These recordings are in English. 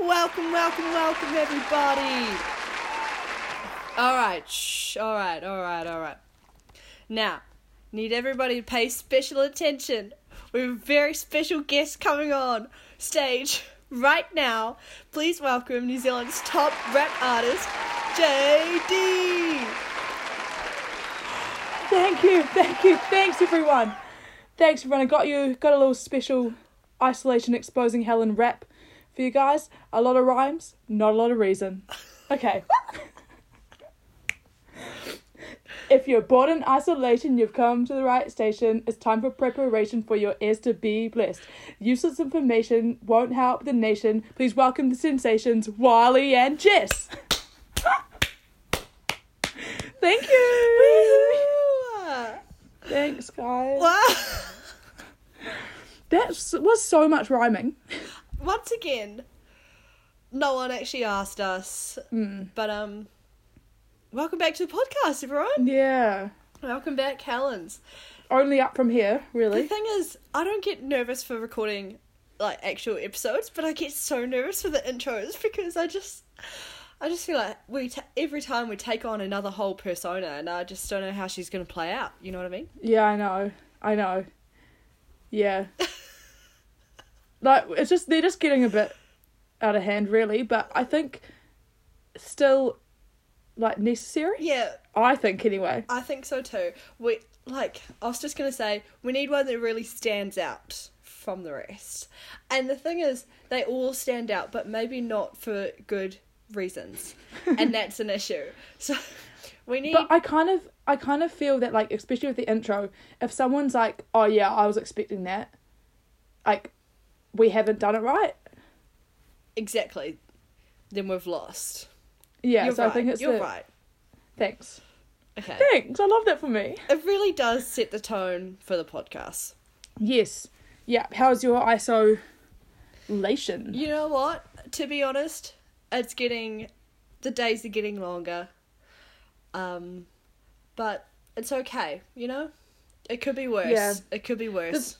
Welcome, welcome, welcome, everybody. All right, shh. All right, all right, all right. Now, need everybody to pay special attention. We have a very special guest coming on stage right now. Please welcome New Zealand's top rap artist, JD. Thank you, thank you, thanks everyone. Thanks everyone. I got you got a little special isolation exposing Helen rap for you guys. A lot of rhymes, not a lot of reason. Okay. if you're bored in isolation, you've come to the right station. It's time for preparation for your ears to be blessed. Useless information won't help the nation. Please welcome the sensations, Wiley and Jess. Thank you. Thanks, guys. That was so much rhyming. Once again, no one actually asked us, but um, welcome back to the podcast, everyone. Yeah. Welcome back, Helens. Only up from here, really. The thing is, I don't get nervous for recording like actual episodes, but I get so nervous for the intros because I just, I just feel like we ta every time we take on another whole persona, and I just don't know how she's gonna play out. You know what I mean? Yeah, I know. I know. Yeah. like it's just they're just getting a bit out of hand really, but I think still like necessary. Yeah, I think anyway. I think so too. We like I was just gonna say we need one that really stands out from the rest. And the thing is, they all stand out, but maybe not for good reasons, and that's an issue. So we need. But I kind of I kind of feel that like especially with the intro, if someone's like, "Oh yeah, I was expecting that." Like we haven't done it right. Exactly. Then we've lost. Yeah, You're so right. I think it's You're the- right. Thanks. Okay. Thanks. I love that for me. It really does set the tone for the podcast. Yes. Yeah. How's your isolation? You know what? To be honest, it's getting the days are getting longer. Um but it's okay, you know? It could be worse. Yeah. It could be worse.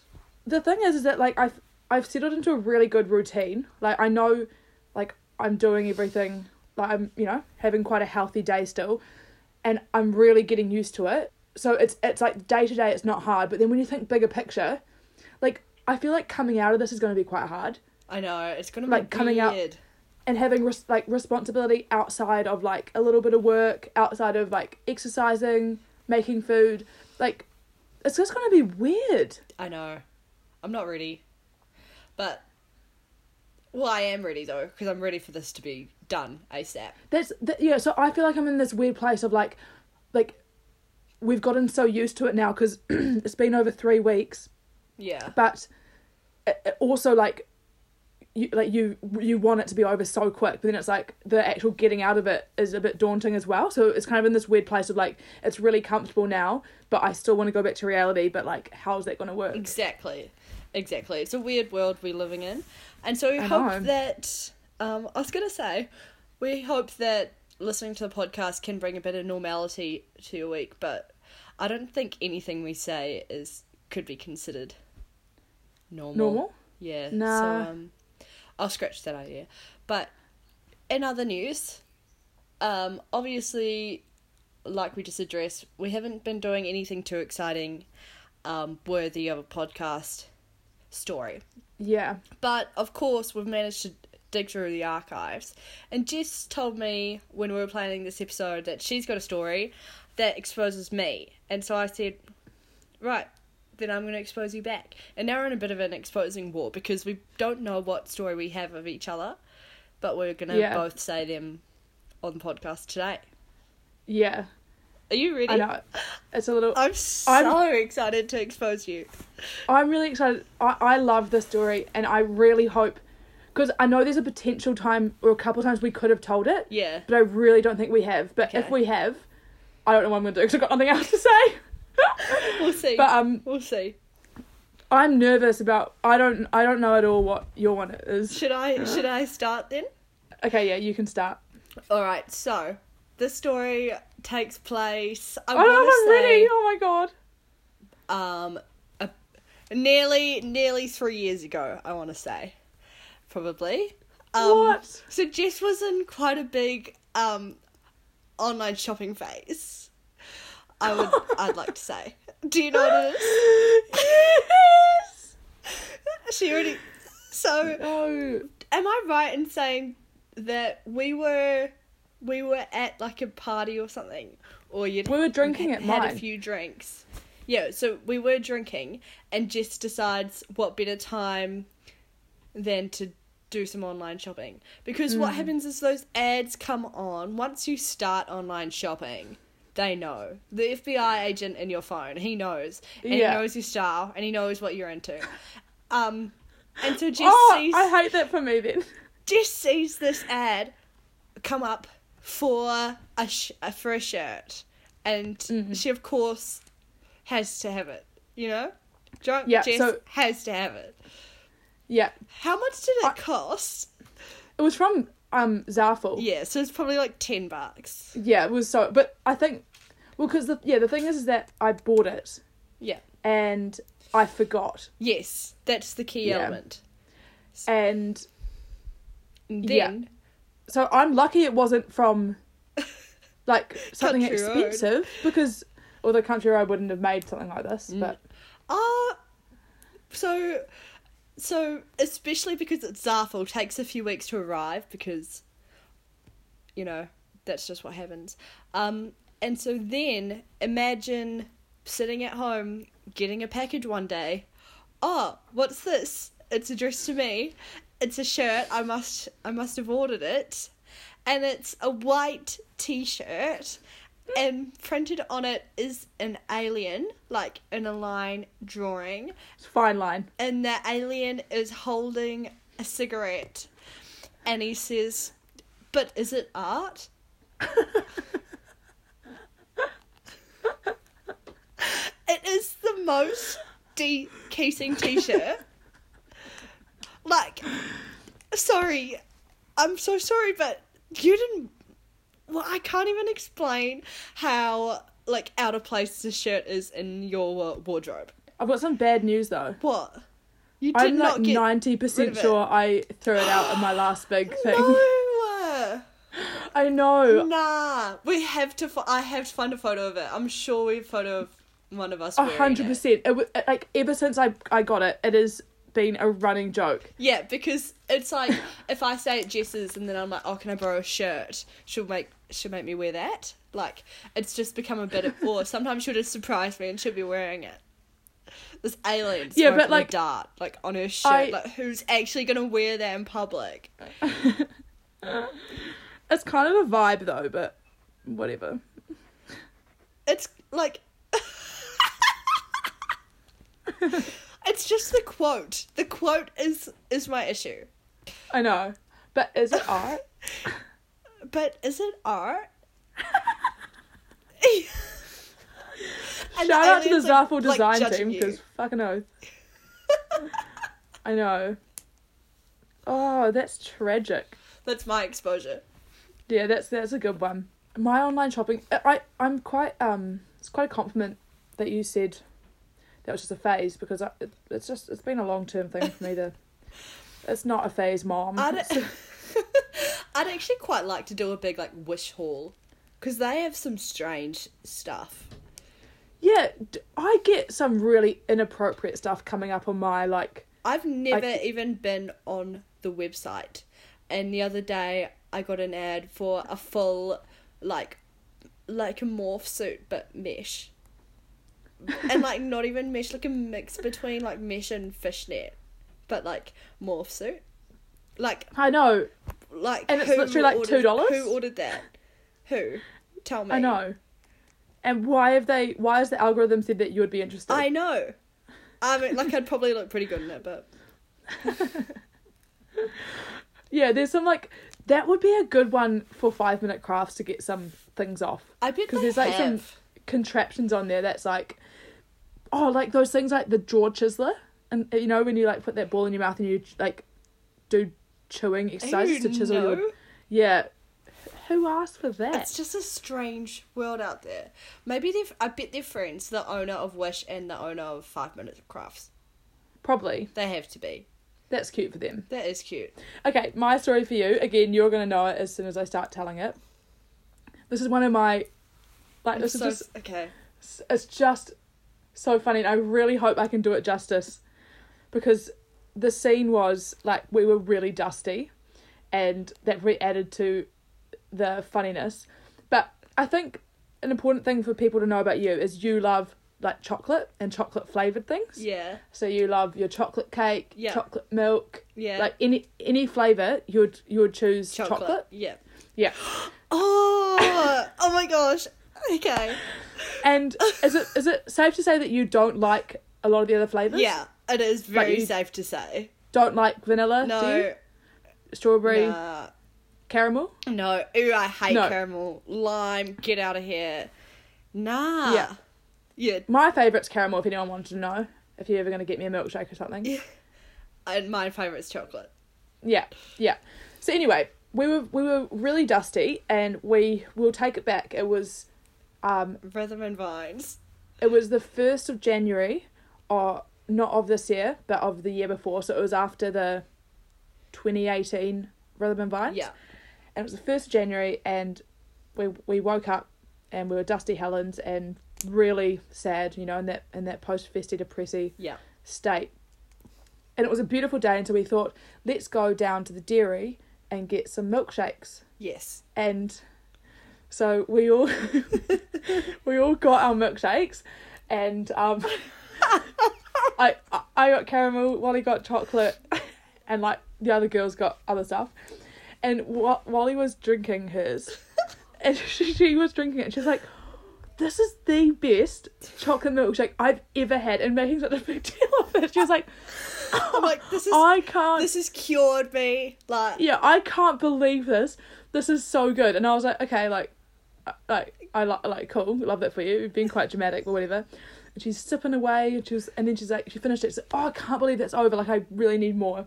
The thing is, is that like I've I've settled into a really good routine. Like I know, like I'm doing everything. Like I'm you know having quite a healthy day still, and I'm really getting used to it. So it's it's like day to day, it's not hard. But then when you think bigger picture, like I feel like coming out of this is going to be quite hard. I know, it's gonna be like, coming out- weird. and having res- like responsibility outside of like a little bit of work outside of like exercising making food like it's just going to be weird I know. I'm not ready. But well, I am ready though, because I'm ready for this to be done ASAP. that's that, yeah so i feel like i'm in this weird place of like like we've gotten so used to it now because it's been over three weeks Yeah. but also like you like you you want it to be over so quick but then it's like the actual getting out of it is a bit daunting as well so it's kind of in this weird place of like it's really comfortable now but i still want to go back to reality but like how's that going to work Exactly. Exactly. It's a weird world we're living in. And so we I hope know. that um I was gonna say, we hope that listening to the podcast can bring a bit of normality to your week, but I don't think anything we say is could be considered normal. normal Yeah. Nah. So um I'll scratch that idea. But in other news, um obviously like we just addressed, we haven't been doing anything too exciting um worthy of a podcast story. yeah But of course, we've managed to dig through the archives. And Jess told me when we were planning this episode that she's got a story that exposes me. And so I said, right, then I'm going to expose you back. And now we're in a bit of an exposing war because we don't know what story we have of each other, but we're going to Yeah. both say them on the podcast today. yeah Are you ready? i know it's a little I'm so I'm- excited to expose you. I'm really excited. I, I love this story, and I really hope because I know there's a potential time or a couple times we could have told it, Yeah. but I really don't think we have. But if we have, I don't know what I'm gonna do because I've got nothing else to say. We'll see. But um, we'll see. I'm nervous about. I don't. I don't know at all what your one is. Should I should I start then? Okay, yeah, you can start. All right, so the story takes place. I I want I'm to say, ready. Oh my god. um, a, nearly nearly three years ago. I want to say, probably. Um, what? So Jess was in quite a big um, online shopping phase. I would, I'd like to say. Do you know what it is? yes. She already. So, No. am I right in saying that we were, we were at like a party or something, or you We were drinking at mine. had a few drinks. Yeah, so we were drinking, and Jess decides what better time than to do some online shopping. Because what Mm. happens is those ads come on once you start online shopping. They know the FBI agent in your phone. He knows, and Yeah. he knows your style, and he knows what you're into. Um, and so Jess oh, sees I hate that for me then. Jess sees this ad come up for a sh- uh, for a shirt, and Mhm. she of course has to have it. You know, drunk Yeah, Jess so- has to have it. Yeah, How much did it I- cost? it was from um Zaful. Yeah, so it's probably like ten bucks. Yeah, it was so. But I think, well, because the yeah the thing is, is that I bought it Yeah. and I forgot, Yes, that's the key Yeah. element. and And Yeah. So I'm lucky it wasn't from like something Country Road. expensive because or the country road wouldn't have made something like this. Mm. But Uh so so especially because it's Zaful takes a few weeks to arrive because you know, that's just what happens. Um and so then imagine sitting at home getting a package one day. Oh, what's this? It's addressed to me. It's a shirt. I must I must have ordered it. And it's a white t-shirt and printed on it is an alien, like in a line drawing, it's a fine line. and the alien is holding a cigarette, and he says, "But is it art?" it is the most de Keating t-shirt. Sorry, I'm so sorry, but you didn't. Well, I can't even explain how like out of place this shirt is in your wardrobe. I've got some bad news though. What? You did I'm not like get ninety percent sure I threw it out in my last big thing. No. I know. Nah. We have to. Fi- I have to find a photo of it. I'm sure we have a photo of one of us. A hundred percent. It wa- like ever since I I got it, it has been a running joke. Yeah, because it's like if I say at Jess's and then I'm like, oh, can I borrow a shirt? She'll make she'll make me wear that. Like it's just become a bit of. Or sometimes she'll just surprise me and she'll be wearing it. This alien Yeah, but, a like, dart like on her shirt. I- Like who's actually gonna wear that in public? It's kind of a vibe though, but whatever. It's like it's just the quote. The quote is is my issue. I know. But is it art? But is it art? Shout out to the alien's, like- like, design judging team because fucking oath. I know. Oh, that's tragic. That's my exposure. Yeah, that's that's a good one. My online shopping, I I- I'm quite um. It's quite a compliment that you said that was just a phase because I, it, it's just it's been a long term thing for me to. It's not a phase, mom. I'd, I'd actually quite like to do a big like wish haul because they have some strange stuff. yeah, I get some really inappropriate stuff coming up on my like. I've never I- even been on the website, and the other day I got an ad for a full like like a morph suit but mesh. And like not even mesh, like a mix between like mesh and fishnet, but like morph suit. Like I know, like And it's literally, like, ordered- $2? Who ordered that? Who? Tell me. I know. And why have they? Why has the algorithm said that you would be interested? I know. I mean, like I'd probably look pretty good in it, but Yeah, there's some like that would be a good one for five minute crafts to get some things off. I bet 'Cause they there's, like, some- Contraptions on there that's like, oh, like those things like the jaw chiseler, and uh, you know when you like put that ball in your mouth and you like do chewing exercises to oh, chisel no. your yeah. Who asked for that? It's just a strange world out there. Maybe they've. I bet they're friends. The owner of Wish and the owner of Five Minutes of Crafts. Probably. They have to be. That's cute for them. That is cute. Okay, my story for you. Again, you're gonna know it as soon as I start telling it. This is one of my like I'm this so, is just okay. it's just so funny and I really hope I can do it justice because the scene was like we were really dusty and that really added to the funniness. But I think an important thing for people to know about you is you love like chocolate and chocolate flavored things. Yeah. So you love your chocolate cake, Yeah. chocolate milk, Yeah. like any any flavor you would you would choose chocolate. chocolate. Yeah. Yeah. Oh. oh my gosh. Okay. And is it is it safe to say that you don't like a lot of the other flavors? Yeah. It is very you- safe to say. Don't like vanilla? No. Strawberry, Nah. caramel? No. Ooh, I hate No. caramel. Lime. Get out of here. Nah. Yeah. Yeah. My favourite's caramel if anyone wanted to know. If you're ever gonna get me a milkshake or something. Yeah. And my favourite's chocolate. Yeah, yeah. So anyway, we were we were really dusty and we will take it back. It was um Rhythm and vines. it was the first of January or not of this year, but of the year before. So it was after the twenty eighteen Rhythm and Vines. Yeah. And it was the first of January and we we woke up and we were dusty Helens and really sad, you know, in that in that post festy depressy Yeah. state. And it was a beautiful day until we thought, let's go down to the dairy and get some milkshakes. Yes. And so we all we all got our milkshakes and um I I- got caramel, Wally got chocolate and like the other girls got other stuff. And Wa- Wally was drinking hers. And she, she was drinking it and she was like this is the best chocolate milkshake I've ever had and making such a big deal of it. She was like, I'm like, this is I can't this has cured me. Like yeah, I can't believe this. This is so good. And I was like, okay, like, like I like, like, cool, love that for you. You've been quite dramatic or whatever. And she's sipping away, and she was, and then she's like, she finished it. She's like, oh, I can't believe that's over. Like, I really need more.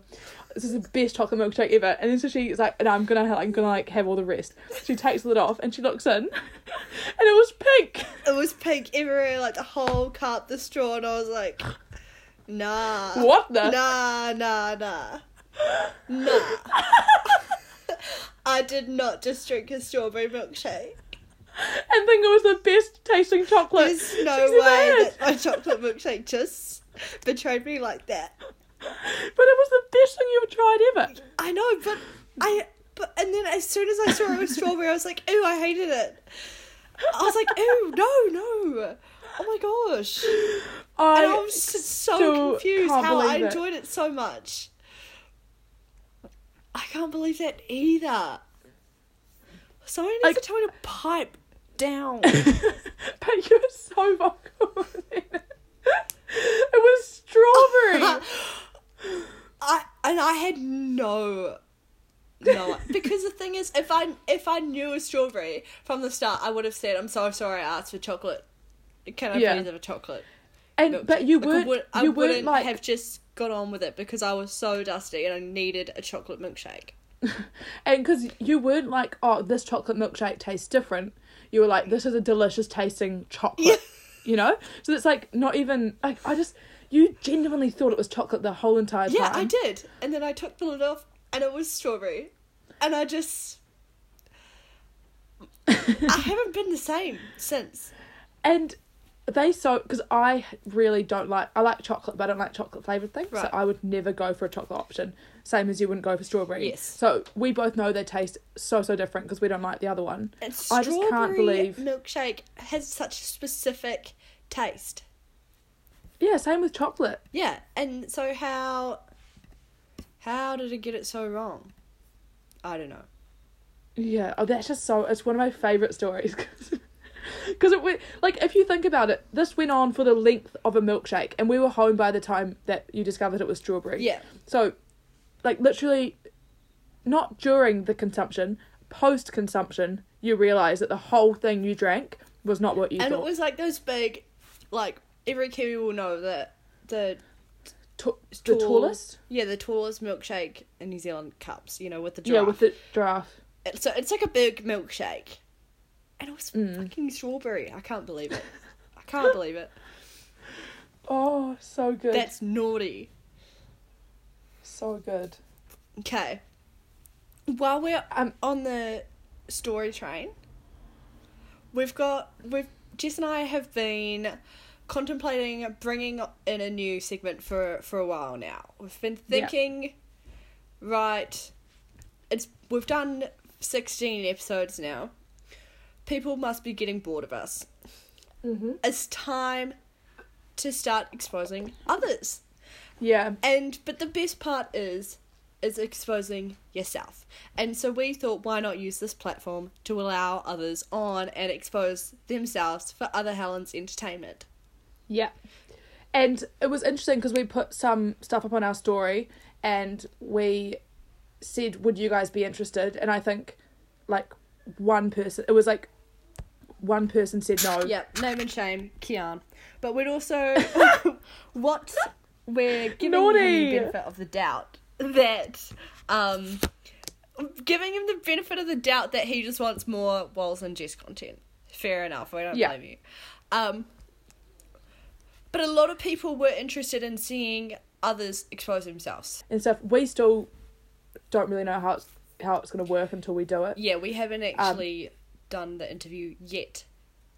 This is the best chocolate milkshake ever. And then so she's like, no, I'm gonna, I'm gonna like have all the rest. She takes it off, and she looks in, and it was pink. it was pink everywhere, like the whole cup, the straw, and I was like, nah. What the? Nah, nah, nah. Nah. I did not just drink a strawberry milkshake. And think it was the best tasting chocolate. There's no way that my chocolate milkshake just betrayed me like that. But it was the best thing you've tried ever. I know, but I but and then as soon as I saw it was strawberry, I was like, ew, I hated it. I was like, ew, no, no. Oh my gosh. I, And I was just so confused how I believe it. enjoyed it so much. I can't believe that either. Someone needs Like- to tell me to pipe down. but you were so vocal. it was strawberry. I and I had no no because the thing is if I if I knew it was strawberry from the start I would have said I'm so sorry I asked for chocolate. Can I Yeah. please have a chocolate? and milkshake?" but you Like, I would- I you wouldn't like have just got on with it because I was so dusty and I needed a chocolate milkshake. and because you weren't like oh this chocolate milkshake tastes different. You were like this is a delicious tasting chocolate. Yeah. You know, so it's like not even like I just you genuinely thought it was chocolate the whole entire time. Yeah, I did. And then I took the lid off and it was strawberry. And I just I haven't been the same since. And they so because I really don't like I like chocolate, but I don't like chocolate flavored things. So I would never go for a chocolate option. Same as you wouldn't go for strawberry. Yes. So we both know they taste so so different because we don't like the other one. And I just can't believe- milkshake has such a specific taste. Yeah, same with chocolate. Yeah, and so how how did it get it so wrong? I don't know. Yeah, oh, that's just so. It's one of my favorite stories because it went like if you think about it, this went on for the length of a milkshake, and we were home by the time that you discovered it was strawberry. Yeah. So, like literally, not during the consumption, post consumption, you realize that the whole thing you drank was not what you and thought. it was like those big like every Kiwi will know that the Ta- the tall- tallest. Yeah, the tallest milkshake in New Zealand cups, you know, with the Yeah, giraffe. with the giraffe. It- so it's like a big milkshake. And it was Mm. fucking strawberry. I can't believe it. I can't believe it. Oh, so good. That's naughty. So good. Okay. While we're Um, on the story train, we've got we've Jess and I have been contemplating bringing in a new segment for for a while now. We've been thinking, right? It's we've done sixteen episodes now. People must be getting bored of us. Mm-hmm. It's time to start exposing others. Yeah. And but the best part is is exposing yourself. And so we thought why not use this platform to allow others on and expose themselves for other Helen's entertainment. Yeah. And it was interesting because we put some stuff up on our story and we said, Would you guys be interested? And I think like one person, it was like one person said no. Yep, name and shame, Kian. But we'd also what we're giving him the benefit of the doubt that um giving him the benefit of the doubt that he just wants more Walls and Jess content. Fair enough, I don't Yeah. blame you. Um but a lot of people were interested in seeing others expose themselves. And stuff. We still don't really know how it's how it's gonna work until we do it. Yeah, we haven't Um, actually done the interview yet.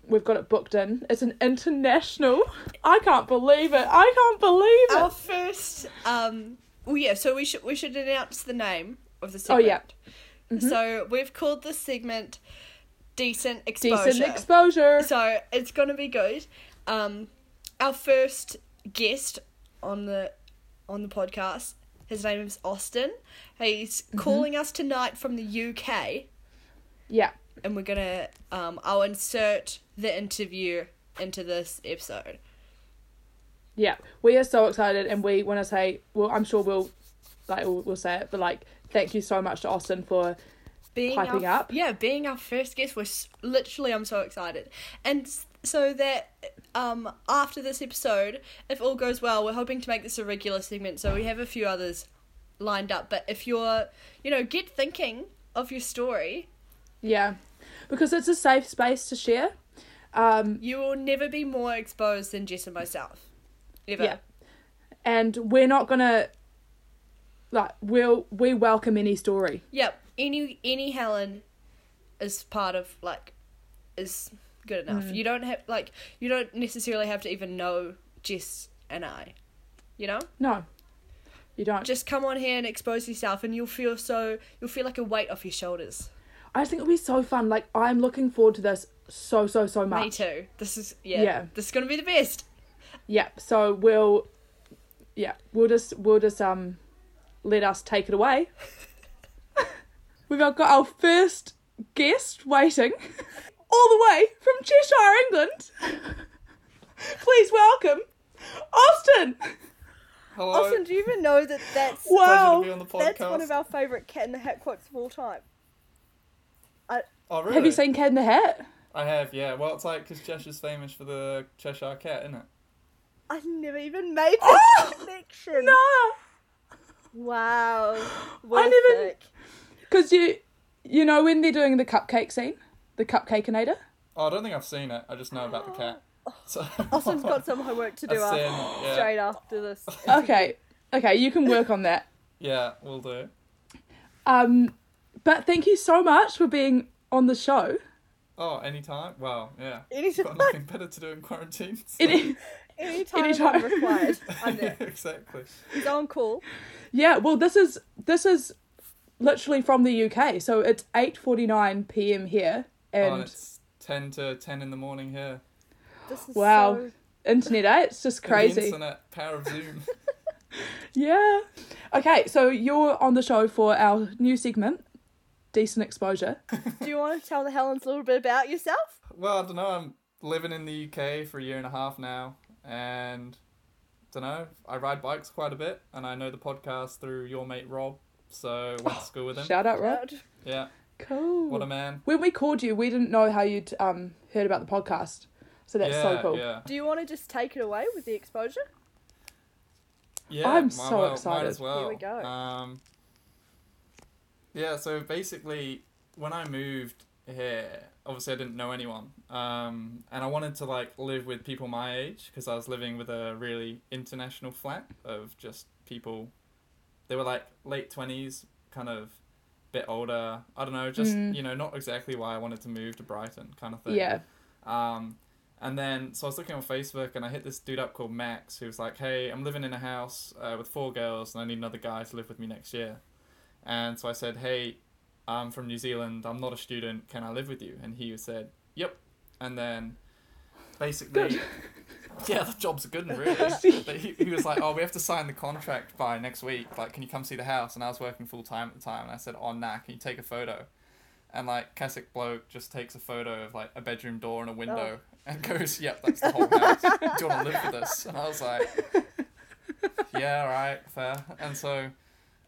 We've got it booked in. It's an international. I can't believe it. I can't believe it. Our first, um, well, yeah. So we should we should announce the name of the Oh, segment. yeah. So we've called this segment "Decent Exposure." Decent exposure. so it's gonna be good. Um, our first guest on the on the podcast, his name is Austin. He's Mm-hmm. calling us tonight from the UK, Yeah. And we're gonna um, I'll insert the interview into this episode. Yeah, we are so excited, and we want to say, well, I'm sure we'll, like, we'll, we'll say it, but like, thank you so much to Austin for, being Piping our, up. Yeah, being our first guest was literally I'm so excited. And so that um after this episode, if all goes well, we're hoping to make this a regular segment. So we have a few others lined up. But if you're, you know, get thinking of your story, yeah, because it's a safe space to share. Um, you will never be more exposed than Jess and myself. Ever. Yeah. and we're not gonna, like, we'll we welcome any story. Yep. Any any Helen is part of like is good enough. Mm. You don't have like you don't necessarily have to even know Jess and I. You know? No, you don't. Just come on here and expose yourself and you'll feel so you'll feel like a weight off your shoulders. I just think it'll be so fun. Like, I'm looking forward to this so so so much. Me too. This is yeah, Yeah. This is gonna be the best. Yeah, so we'll, yeah, we'll just we'll just um, let us take it away. We've got our first guest waiting, all the way from Cheshire, England. Please welcome Austin. Hello. Austin, do you even know that that's Wow. To be on the podcast. that's one of our favourite Cat in the Hat quotes of all time? Oh, really? Have you seen Cat in the Hat? I have, yeah. Well, it's like because Cheshire's famous for the Cheshire Cat, isn't it? I never even made that connection. No, Wow. I never- because you, you know when they're doing the cupcake scene, the cupcakeinator. Oh, I don't think I've seen it. I just know about the cat. So Austin's got some homework to do after, seen, yeah. straight after this. Okay, okay, you can work on that. Yeah, we'll do. Um, but thank you so much for being on the show. Oh, anytime? Well, yeah. Anytime, Got nothing better to do in quarantine. so- It, anytime, Anytime. Required. I'm yeah, there. exactly. He's on call. yeah, well, this is this is literally from the UK, so it's eight forty nine p.m. here, oh, and and it's 10 to 10 in the morning here. This is Wow. so internet, eh? It's just The crazy. internet, power of Zoom. Yeah. Okay, so you're on the show for our new segment, decent exposure. Do you want to tell the Helens a little bit about yourself? well, I don't know. I'm living in the UK for a year and a half now, and don't know. I ride bikes quite a bit, and I know the podcast through your mate Rob. So went to school with him. Shout out, Rob. Yeah, Cool. what a man. when we called you, we didn't know how you'd um heard about the podcast, so that's yeah, so cool. Yeah, Do you want to just take it away with the exposure? yeah. I'm so well, Might excited. as well. Here we go. Um, yeah. So basically, when I moved here, obviously I didn't know anyone, um, and I wanted to like live with people my age because I was living with a really international flat of just people they were like late twenties, kind of bit older. I don't know, just Mm. you know, not exactly why I wanted to move to Brighton, kind of thing. Yeah. Um, and then so I was looking on Facebook and I hit this dude up called Max who was like, "Hey, I'm living in a house uh, with four girls and I need another guy to live with me next year." And so I said, "Hey, I'm from New Zealand. I'm not a student. Can I live with you?" And he said, "Yep." And then basically, yeah, the job's a good one, really. But he, he was like, "Oh, we have to sign the contract by next week. Like, can you come see the house?" And I was working full time at the time, and I said, "Oh, nah, can you take a photo?" And like Keswick bloke just takes a photo of like a bedroom door and a window oh. and goes, "Yep, that's the whole house. Do you want to live with us?" And I was like, "Yeah, all right, fair." And so,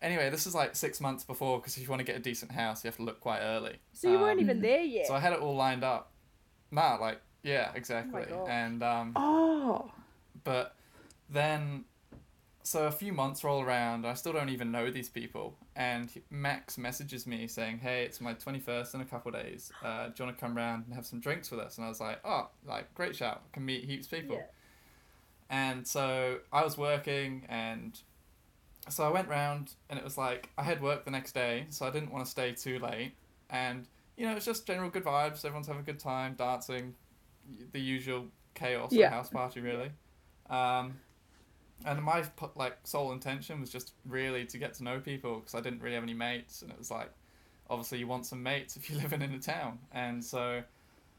anyway, this is like six months before because if you want to get a decent house, you have to look quite early. So you weren't Um, even there yet. So I had it all lined up. Nah, like yeah, exactly. gosh. and um, Oh. but then, so a few months roll around, I still don't even know these people. And Max messages me saying, "Hey, it's my twenty first in a couple of days. Uh, do you want to come round and have some drinks with us?" And I was like, "Oh, like great shout! Can meet heaps of people." Yeah. And so I was working, and so I went round, and it was like I had work the next day, so I didn't want to stay too late. And you know, it's just general good vibes. Everyone's having a good time, dancing, the usual chaos of Yeah. a house party, really. Um, and my like sole intention was just really to get to know people because I didn't really have any mates, and it was like, obviously you want some mates if you're living in a town, and so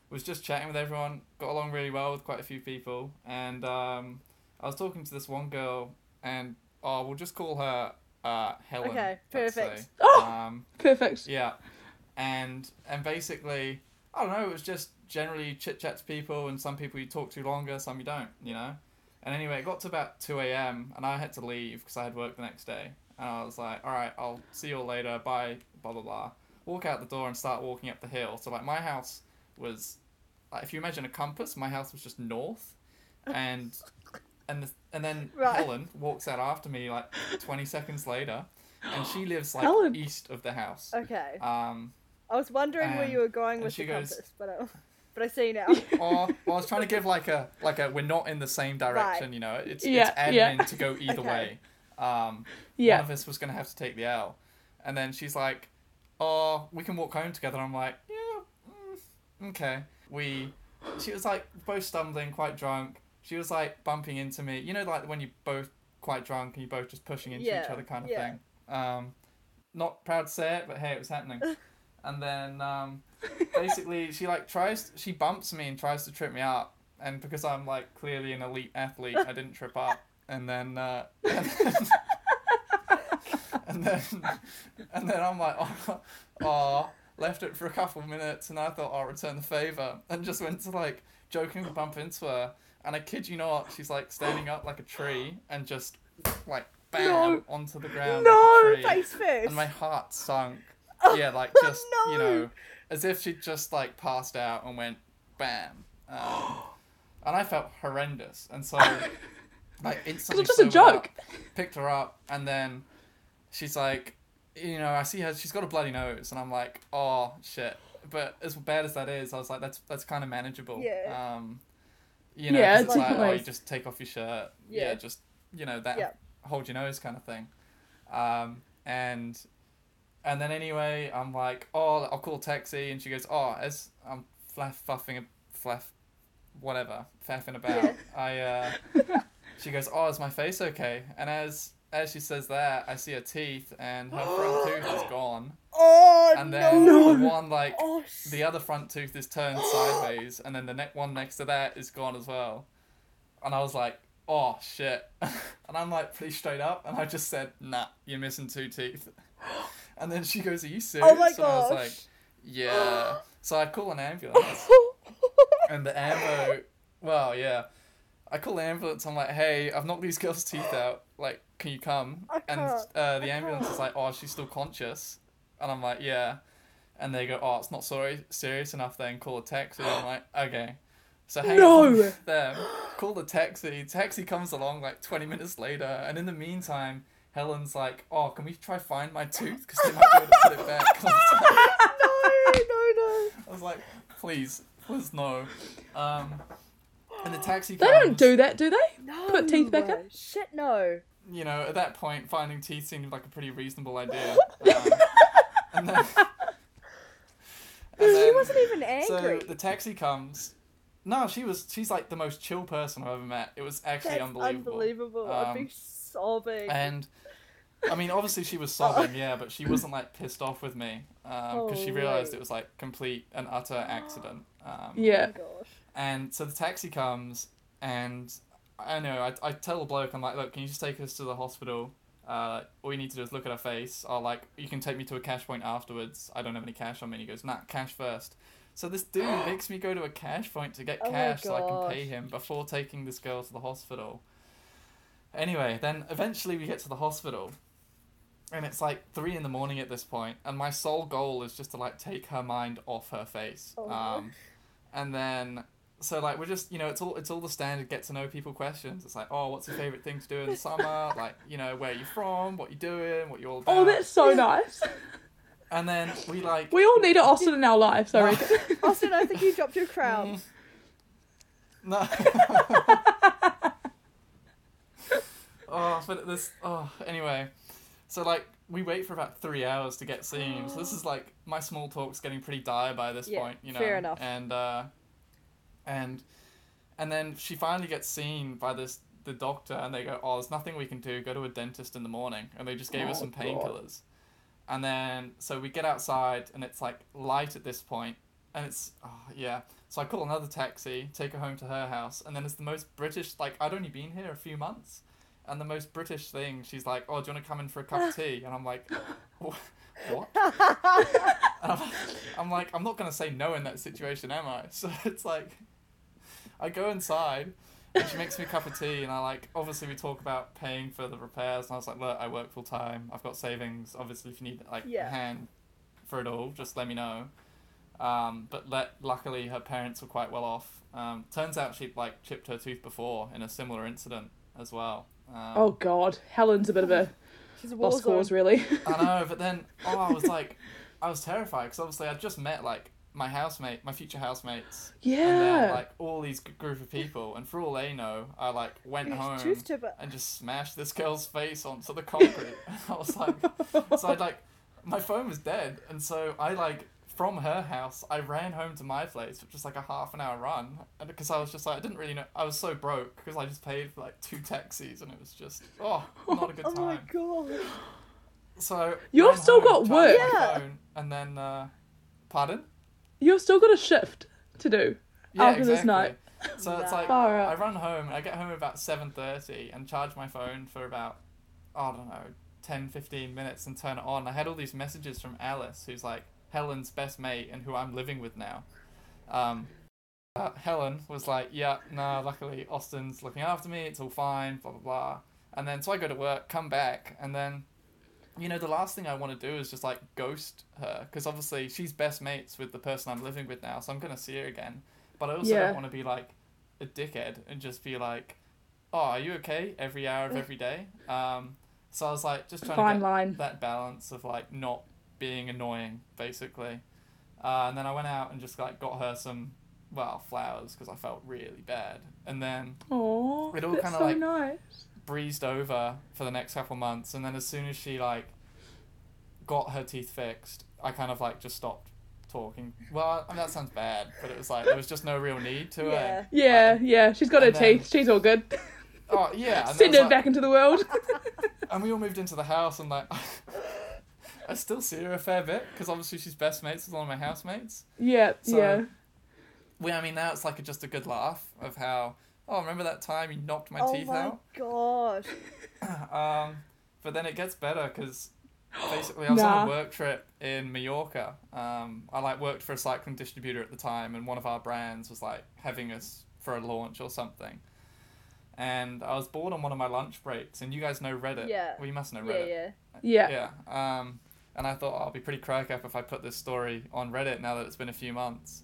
was just chatting with everyone, got along really well with quite a few people, and um, I was talking to this one girl, and oh, we'll just call her uh, Helen. Okay, perfect. Oh! Um, Perfect. yeah, and and basically, I don't know. It was just generally chit chat to people, and some people you talk to longer, some you don't. You know. And anyway, it got to about two a.m. and I had to leave because I had work the next day. And I was like, "All right, I'll see you all later. Bye." Blah blah blah. Walk out the door and start walking up the hill. So like my house was, like, if you imagine a compass, my house was just north, and and the, and then Right. Helen walks out after me like twenty seconds later, and she lives like Helen. east of the house. Okay. Um, I was wondering where you were going with she the goes- compass, but I, but I see now. or well, I was trying to give like a like a we're not in the same direction. Right. You know, it's Yeah, it's admin yeah. to go either Okay. way. Um, Yeah. one of us was gonna have to take the L, and then she's like, "Oh, we can walk home together." I'm like, "Yeah, mm, okay." We, she was like both stumbling, quite drunk. She was like bumping into me. You know, like when you're both quite drunk and you're both just pushing into each other, kind of yeah. thing. Um, not proud to say it, but hey, it was happening. and then um, basically, she like tries, she bumps me and tries to trip me up, and because I'm like clearly an elite athlete, I didn't trip up. And then, uh, and then, and then, and then I'm like, oh, oh, left it for a couple of minutes, and I thought I'll return the favor, and just went to like jokingly bump into her, and I kid you not, she's like standing up like a tree and just like bam No. onto the ground No, like Face first. and my heart sunk. Oh, yeah, like just you know, as if she'd just like passed out and went bam. Um, and I felt horrendous, and so like instantly just a joke. up, picked her up, and then she's like, you know, I see her. She's got a bloody nose, and I'm like, oh shit. But as bad as that is, I was like, that's that's kind of manageable. Yeah. Um, you know, Yeah, it's like, oh, you just take off your shirt. Yeah. Yeah. just you know that Yeah. hold your nose kind of thing. Um, and and then anyway, I'm like, oh, I'll call a taxi, and she goes, oh, as I'm flaff fuffing, flaff, whatever, faffing about. I, uh, she goes, oh, is my face okay? And as as she says that, I see her teeth, and her front tooth is gone, oh and then no! the one like Oh, the other front tooth is turned sideways, and then the next one next to that is gone as well. And I was like, oh shit. and I'm like pretty straight up, and I just said, nah, you're missing two teeth. And then she goes, are you oh serious? Oh my And I was like, yeah. So I call an ambulance, and the ambo, well, yeah. I call the ambulance. I'm like, hey, I've knocked these girls' teeth out. Like, can you come? I and can't. uh, the I ambulance is can't. like, oh, she's still conscious. And I'm like, yeah. And they go, oh, it's not sorry serious enough. Then call a taxi. I'm like, okay. So hang No. up with them, call the taxi. Taxi comes along like 20 minutes later, and in the meantime, Helen's like, oh, can we try find my tooth? Because they might be able to put it back. I was like, no, no, no. I was like, please, please no. Um, and the taxi They comes. don't do that, do they? No. Put teeth back in? Shit, no. You know, at that point, finding teeth seemed like a pretty reasonable idea. Um, and then, and She wasn't even angry. so the taxi comes. No, she was. She's like the most chill person I've ever met. It was actually That's unbelievable. unbelievable. I'd be Um, sobbing. And I mean, obviously she was sobbing, yeah, but she wasn't like pissed off with me because she realized Holy. it was like complete and utter accident. Um, Yeah. Oh gosh. And so the taxi comes, and I know I, I tell the bloke, I'm like, look, can you just take us to the hospital? Uh, all you need to do is look at her face. Or like, you can take me to a cash point afterwards. I don't have any cash on me. And he goes, nah, cash first. So this dude makes me go to a cash point to get Oh cash so I can pay him before taking this girl to the hospital. Anyway, then eventually we get to the hospital. And it's like three in the morning at this point, and my sole goal is just to like take her mind off her face. Oh. Um, and then so like we're just you know it's all it's all the standard get to know people questions. It's like oh what's your favorite thing to do in the summer? like you know where are you from, what you doing, what you all about. Oh, that's so nice. And then we like We all need an Austin in our lives, I reckon. Austin, I think you dropped your crown. No. oh, but this. Oh, anyway. So, like, we wait for about three hours to get seen. So, this is like my small talk's getting pretty dire by this Yeah, point, you know. fair enough. And, uh, and, and then she finally gets seen by this the doctor, and they go, "Oh, there's nothing we can do. Go to a dentist in the morning." And they just gave us Oh, some painkillers. And then, so we get outside, and it's like light at this point, and it's, oh, yeah. So I call another taxi, take her home to her house, and then it's the most British. Like I'd only been here a few months, and the most British thing. She's like, "Oh, do you want to come in for a cup of tea?" And I'm like, "What?" And I'm, I'm like, "I'm not gonna say no in that situation, am I?" So it's like, I go inside, and she makes me a cup of tea, and I like, obviously we talk about paying for the repairs, and I was like, "Look, I work full time. I've got savings. Obviously, if you need like Yeah. a hand for it all, just let me know." Um, but let, luckily her parents were quite well off. Um, turns out she like chipped her tooth before in a similar incident as well. Um, Oh God, Helen's a bit of a She's a war lost cause, really. I know, but then oh, I was like, I was terrified because obviously I'd just met like my housemate, my future housemates, and Yeah. like all these group of people, and for all they know, I like went home Tooth tipper. and just smashed this girl's face onto the concrete. I was like, so I like, my phone was dead, and so I like from her house, I ran home to my place, which was like a half an hour run, and because I was just like, I didn't really know, I was so broke because I just paid for like two taxis, and it was just oh, not a good Oh my time. god. So You've still home, got work. Yeah. phone, and then uh, pardon. You've still got a shift to do. Yeah, After this night. So it's like Far I run home and I get home about seven thirty and charge my phone for about I don't know 10, 15 minutes and turn it on. I had all these messages from Alice, who's like Helen's best mate and who I'm living with now. Um, uh, Helen was like, "Yeah, no, luckily Austin's looking after me. It's all fine." Blah blah blah. And then so I go to work, come back, and then. You know, the last thing I want to do is just like ghost her because obviously she's best mates with the person I'm living with now, so I'm gonna see her again. But I also Yeah. don't want to be like a dickhead and just be like, "Oh, are you okay?" Every hour of every day. Um, so I was like, just trying Fine to get line. that balance of like not being annoying, basically. Uh, and then I went out and just like got her some, well, flowers because I felt really bad. And then Oh, It all that's kinda so like- nice. Breezed over for the next couple months. And then as soon as she like got her teeth fixed, I kind of like just stopped talking. Well, I mean, that sounds bad, but it was like there was just no real need to Yeah. it. Yeah, yeah. She's got her then- teeth. She's all good. Oh yeah. and Send her like- back into the world. And we all moved into the house, and like, I still see her a fair bit because obviously she's best mates with one of my housemates. yeah, So- yeah. We, I mean, now it's like a, just a good laugh of how, oh, remember that time you knocked my teeth out? oh my gosh. Um, but then it gets better because basically I was on a work trip in Mallorca. Um, I like worked for a cycling distributor at the time, and one of our brands was like having us for a launch or something. And I was bored on one of my lunch breaks, and you guys know Reddit. Yeah. Well, you must know Yeah, Reddit. yeah. Yeah. Yeah. Um, and I thought oh, I'll be pretty crack up if I put this story on Reddit now that it's been a few months.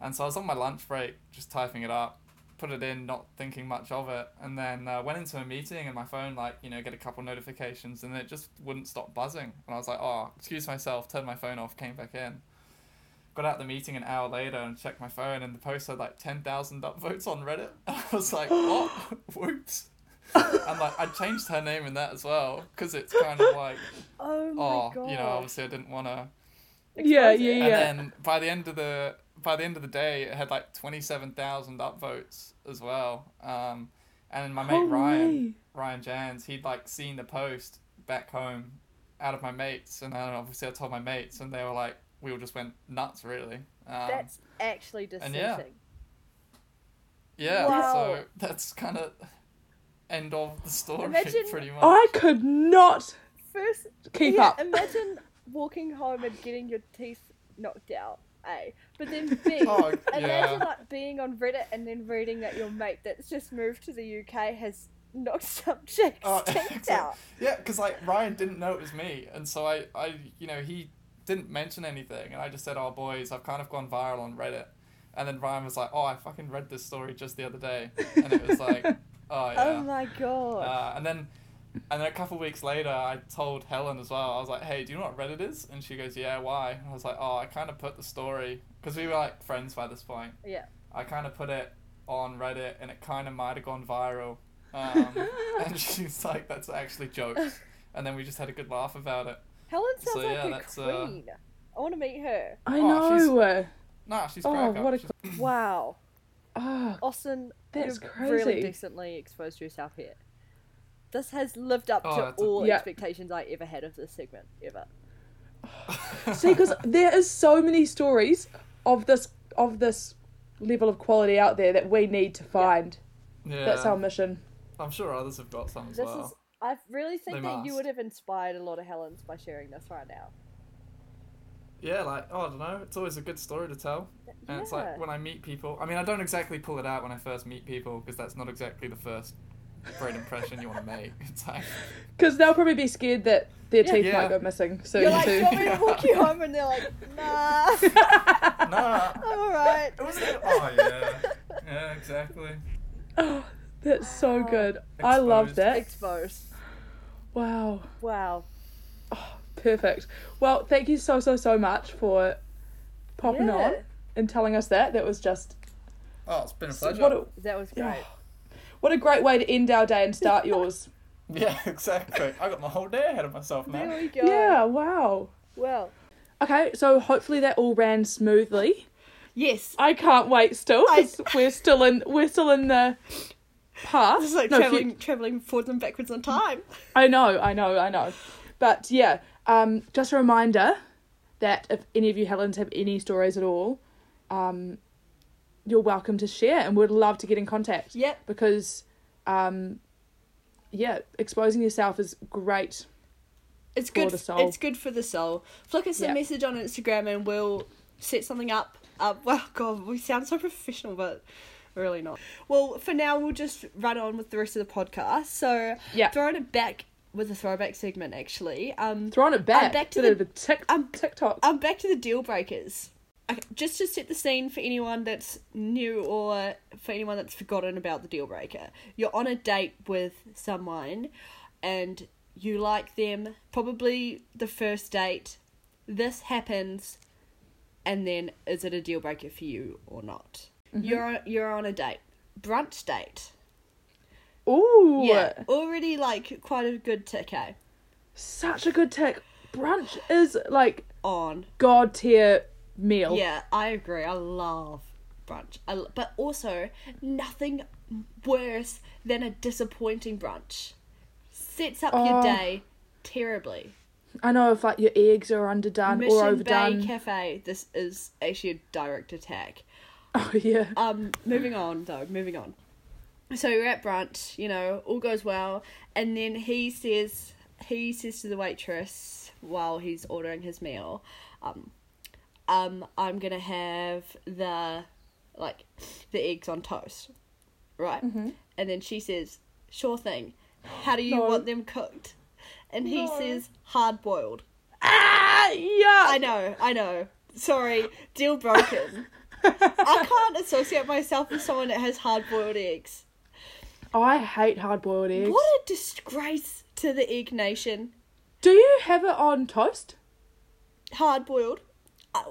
And so I was on my lunch break, just typing it up, put it in, not thinking much of it, and then uh, went into a meeting and my phone like you know get a couple notifications and it just wouldn't stop buzzing. And I was like, oh, excuse myself, turned my phone off, came back in. Got out the meeting an hour later and checked my phone and the post had like ten thousand upvotes on Reddit. I was like, what? Whoops. and like I changed her name in that as well because it's kind of like Oh my oh god. you know obviously I didn't want to. Yeah, Expose it. yeah, And then by the end of the by the end of the day, it had like twenty seven thousand upvotes as well. Um, and my mate Holy. Ryan Ryan Jans, he'd like seen the post back home out of my mates, and then obviously I told my mates, and they were like, we all just went nuts, really. Um, That's actually and yeah. yeah, Wow. so that's kind of end of the story, Imagine- pretty much. I could not First, keep yeah, up. imagine walking home and getting your teeth knocked out. A, but then B, Oh, imagine yeah. like being on Reddit and then reading that your mate that's just moved to the UK has knocked some chick's Oh, teeth out. Yeah, because like Ryan didn't know it was me, and so I, I, you know, he didn't mention anything, and I just said, "Oh, boys, I've kind of gone viral on Reddit," and then Ryan was like, "Oh, I fucking read this story just the other day," and it was like, "Oh yeah," Oh my god. uh, and then, and then a couple weeks later, I told Helen as well. I was like, "Hey, do you know what Reddit is?" And she goes, "Yeah, why?" And I was like, "Oh, I kind of put the story because we were like friends by this point. yeah. I kind of put it on Reddit, and it kind of might have gone viral." Um, and she's like, "That's actually jokes," and then we just had a good laugh about it. Helen sounds So, like yeah, a that's, uh, queen. I want to meet her. I Oh, she's- know. Nah, she's Oh, crack what a She's- Wow. Oh, Austin, That's you've really decently exposed yourself here. This has lived up Oh, to that's a- all Yeah. expectations I ever had of this segment, ever. see, because there is so many stories of this of this level of quality out there that we need to find. yeah, That's our mission. I'm sure others have got some as This well. is. I really think They that you would have inspired a lot of Helens by sharing this right now. Yeah, like oh, I don't know. It's always a good story to tell, and it's like when I meet people. I mean, I don't exactly pull it out when I first meet people because that's not exactly the first great impression you want to make. It's like, Because they'll probably be scared that their Yeah. teeth Yeah. might go missing soon You're like, do too. you want me to walk you home? And they're like, nah, nah. I'm alright. It was. Oh yeah. Yeah, exactly. Oh, that's so oh. good. I love that. Exposed. Wow. Wow. Oh, Perfect. Well, thank you so so so much for popping Yeah. on and telling us that. That was just Oh, it's been a pleasure. what a, That was great. What a great way to end our day and start yours. Yeah, exactly. I got my whole day ahead of myself now. There we go. yeah. Wow. Well, Okay, so hopefully that all ran smoothly. yes. I can't wait still I- we're still in we're still in the past. This is like No, traveling, fu- traveling forwards and backwards on time. I know, I know, I know. But yeah, um, just a reminder that if any of you Helens have any stories at all, um, you're welcome to share and we'd love to get in contact Yep. because, um, yeah, exposing yourself is great. It's For good. the soul. It's good for the soul. Flick us Yeah. a message on Instagram and we'll set something up. Uh, well, God, we sound so professional, but really not. Well, for now, we'll just run on with the rest of the podcast. So, Yeah. throwing it back with the throwback segment, actually. Um, Throwing it back, back to the- a tick, um, TikTok. um, back to the deal breakers. Just to set the scene for anyone that's new or for anyone that's forgotten about the deal breaker. You're on a date with someone and you like them, probably the first date. This happens, and then is it a deal breaker for you or not? You're you're on a date, brunch date. Ooh, Yeah, already like quite a good tick, eh? such a good tick. Brunch is like On god tier meal. Yeah, I agree. I love brunch. I, l- but also, nothing worse than a disappointing brunch. Sets up your Oh. day terribly. I know if like your eggs are underdone Mission or Bay overdone. Cafe. This is actually a direct attack. oh yeah. Um, moving on though. Moving on. So you're at brunch. You know, all goes well, and then he says he says to the waitress while he's ordering his meal, um, um, I'm gonna have the like the eggs on toast, right? And then she says, "Sure thing. How do you No. want them cooked?" And he No. says, "Hard boiled." Ah, yeah. I know, I know. Sorry, deal broken. I can't associate myself with someone that has hard boiled eggs. I hate hard boiled eggs. What a disgrace to the egg nation. Do you have it on toast? Hard boiled.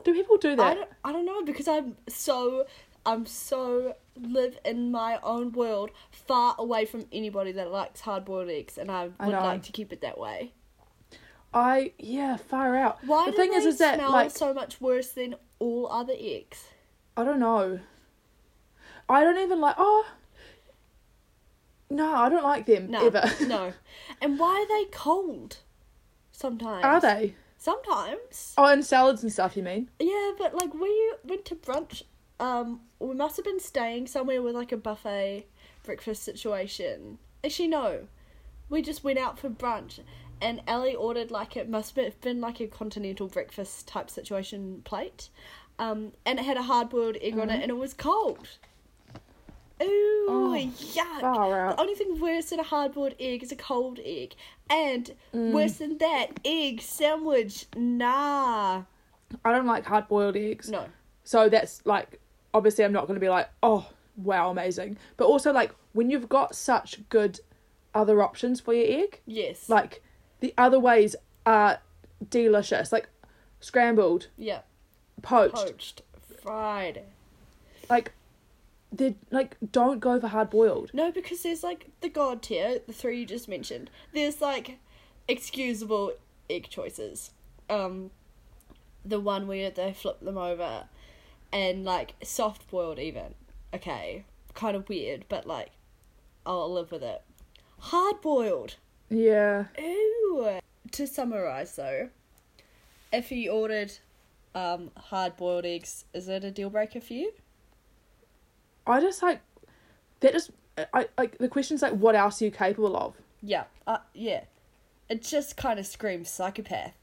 Do people do I that? don't, I don't know because I'm so I'm so live in my own world, far away from anybody that likes hard boiled eggs, and I would I like to keep it that way. I yeah, far out. Why the do thing they is, is that smell like so much worse than all other eggs? I don't know. I don't even like. Oh, no, I don't like them No, ever. no. And why are they cold? Sometimes. Are they? Sometimes. Oh, and salads and stuff. You mean? Yeah, but like we went to brunch. Um, we must have been staying somewhere with like a buffet breakfast situation. Actually, no, we just went out for brunch, and Ellie ordered like it must have been like a continental breakfast type situation plate, um, and it had a hard boiled egg on it, and it was cold. Ooh, Oh, yuck! The only thing worse than a hard boiled egg is a cold egg, and mm. worse than that, egg sandwich. Nah, I don't like hard boiled eggs. no. So that's like obviously I'm not going to be like oh wow amazing, but also like when you've got such good other options for your egg, Yes. like the other ways are delicious, like scrambled, yeah. poached, Poached, fried. like they like don't go for hard boiled. No, because there's like the god tier, the three you just mentioned. There's like excusable egg choices. Um, the one where they flip them over, and like soft boiled even. Okay, kind of weird, but like I'll live with it. Hard boiled. Yeah, Ooh. To summarize though, if you ordered um hard boiled eggs, is it a deal breaker for you? I just like that. Just I like the question's like what else are you capable of? Yeah. Uh, yeah. It just kind of screams psychopath.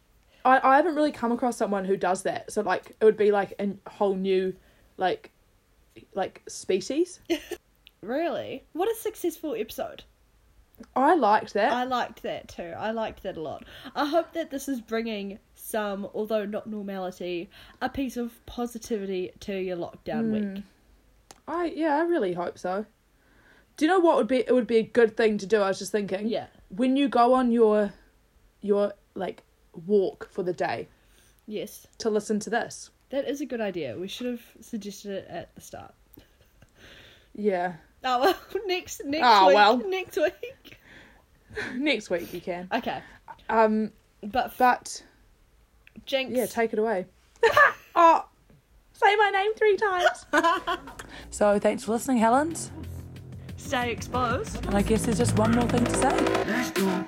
I, I haven't really come across someone who does that. So like it would be like a whole new like like species. Really? What a successful episode. I liked that. I liked that too. I liked that a lot. I hope that this is bringing some, although not normality, a piece of positivity to your lockdown week. I yeah, I really hope so. Do you know what would be it would be a good thing to do? I was just thinking. Yeah. When you go on your your like walk for the day Yes. to listen to this. That is a good idea. We should have suggested it at the start. Yeah. Oh well, next next Oh, week. well. Next week. Next week you can. Okay. Um But, f- but Jinx. yeah, take it away. oh say my name three times. so thanks for listening, Helens. Stay exposed. And I guess there's just one more thing to say. Let's go.